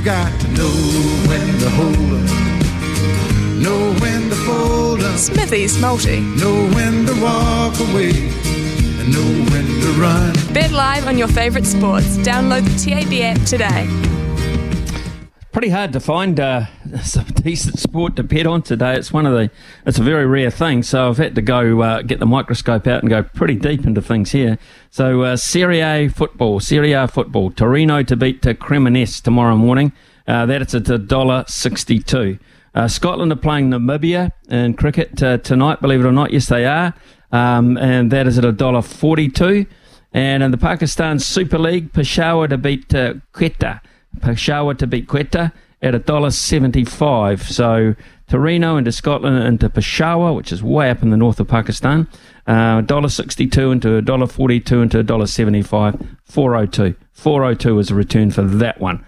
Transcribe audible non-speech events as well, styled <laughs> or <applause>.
You got to know when to hold 'em, know when to fold 'em, Smithy's Multi. know when to walk away, and know when to run. Bet live on your favourite sports. Download the TAB app today. Pretty hard to find uh, <laughs> some decent sport to bet on today. It's one of the, it's a very rare thing. So I've had to go uh, get the microscope out and go pretty deep into things here. So uh, Serie A football, Serie A football, Torino to beat uh, Cremonese tomorrow morning. Uh, that is at a dollar sixty-two. Uh, Scotland are playing Namibia in cricket uh, tonight. Believe it or not, yes they are, um, and that is at a dollar forty-two. And in the Pakistan Super League, Peshawar to beat uh, Quetta. Peshawar to beat Quetta at a dollar seventy-five. So Torino into Scotland into Peshawar, which is way up in the north of Pakistan. Uh, dollar sixty-two into a dollar forty-two into a dollar seventy-five. Four oh two. Four oh two is a return for that one.